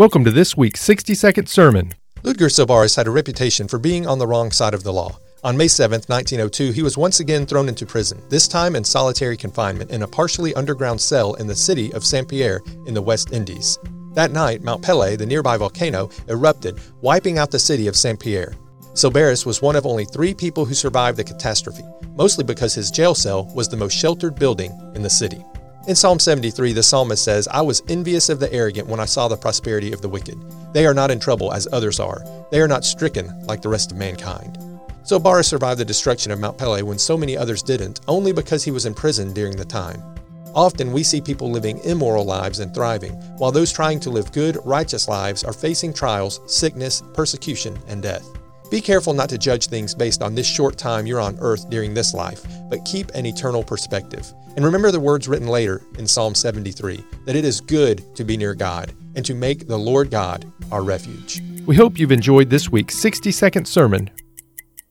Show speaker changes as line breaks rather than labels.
Welcome to this week's 60 second sermon.
Ludger Sylbaris had a reputation for being on the wrong side of the law. On May 7, 1902, he was once again thrown into prison, this time in solitary confinement in a partially underground cell in the city of Saint Pierre in the West Indies. That night, Mount Pelée, the nearby volcano, erupted, wiping out the city of Saint Pierre. Sylbaris was one of only three people who survived the catastrophe, mostly because his jail cell was the most sheltered building in the city. In Psalm 73, the psalmist says, I was envious of the arrogant when I saw the prosperity of the wicked. They are not in trouble as others are. They are not stricken like the rest of mankind. So Sylbaris survived the destruction of Mount Pelée when so many others didn't, only because he was in prison during the time. Often we see people living immoral lives and thriving, while those trying to live good, righteous lives are facing trials, sickness, persecution, and death. Be careful not to judge things based on this short time you're on earth during this life, but keep an eternal perspective. And remember the words written later in Psalm 73 that it is good to be near God and to make the Lord God our refuge.
We hope you've enjoyed this week's 60 second sermon